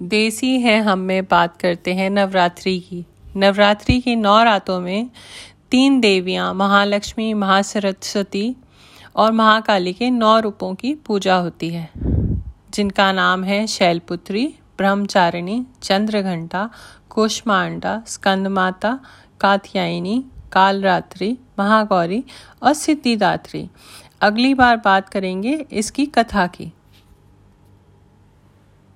देसी है, हम में बात करते हैं नवरात्रि की। नवरात्रि की नौ रातों में तीन देवियाँ, महालक्ष्मी, महासरस्वती और महाकाली के नौ रूपों की पूजा होती है। जिनका नाम है शैलपुत्री, ब्रह्मचारिणी, चंद्रघंटा, कुष्मांडा, स्कंदमाता, कात्यायनी, कालरात्रि, महागौरी और सिद्धिदात्री। अगली बार बात करेंगे इसकी कथा की।